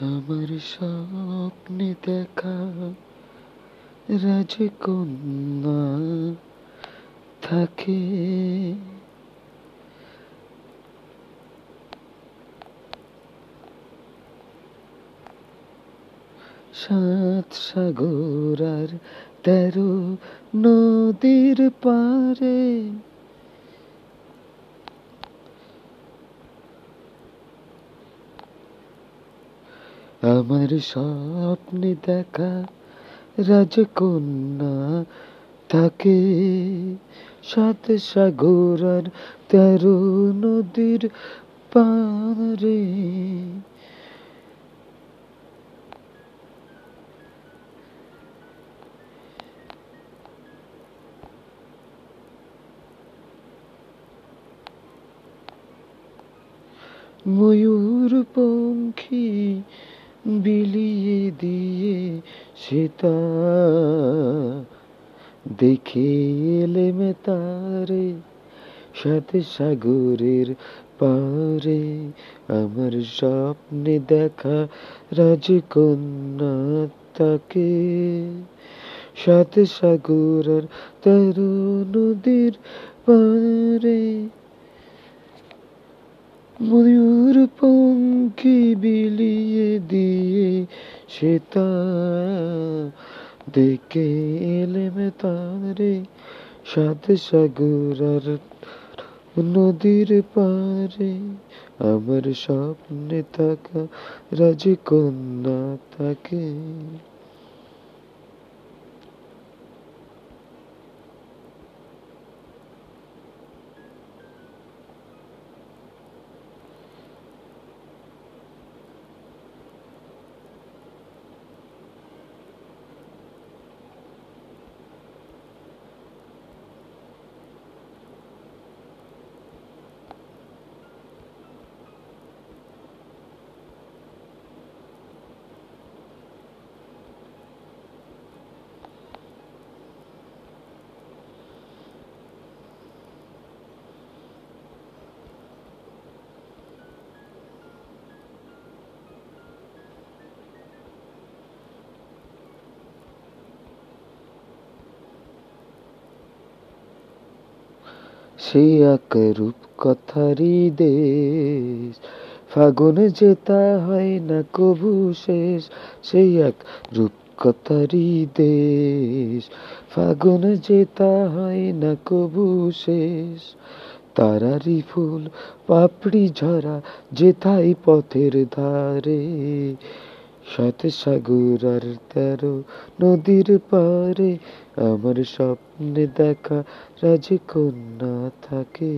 আমার স্বপ্নে দেখা রাজকন্যা থাকে। সাত সাগর আর তেরো নদীর পারে আমার স্বপ্নে দেখা রাজকন্যা থাকে। সাত সাগর আর তেরো নদীর পারে ময়ূর পঙ্খী বিলিয়ে দিয়ে সেতা দেখে এলেম তারে সাথে সাগরের পারে আমার স্বপ্নে দেখা রাজকন্যা তাকে। সাথে সাগরের তেরো নদীর পারে ময়ূর সেতা দেখে এলেমে তারে সাত সাগর আর নদীর পারে। আমার স্বপ্নে থাকা রাজকন্যা থাকে সে এক রূপ কথারই দেশ। ফাগুন যেতা হয় না কবু শেষ, সেই এক রূপ কথারই দেশ। ফাগুন যেতা হয় না কবু শেষ তারারি ফুল পাপড়ি ঝরা যেথাই পথের ধারে। সাত সাগর আর তেরো নদীর পারে আমার স্বপ্নে দেখা রাজকন্যা থাকে।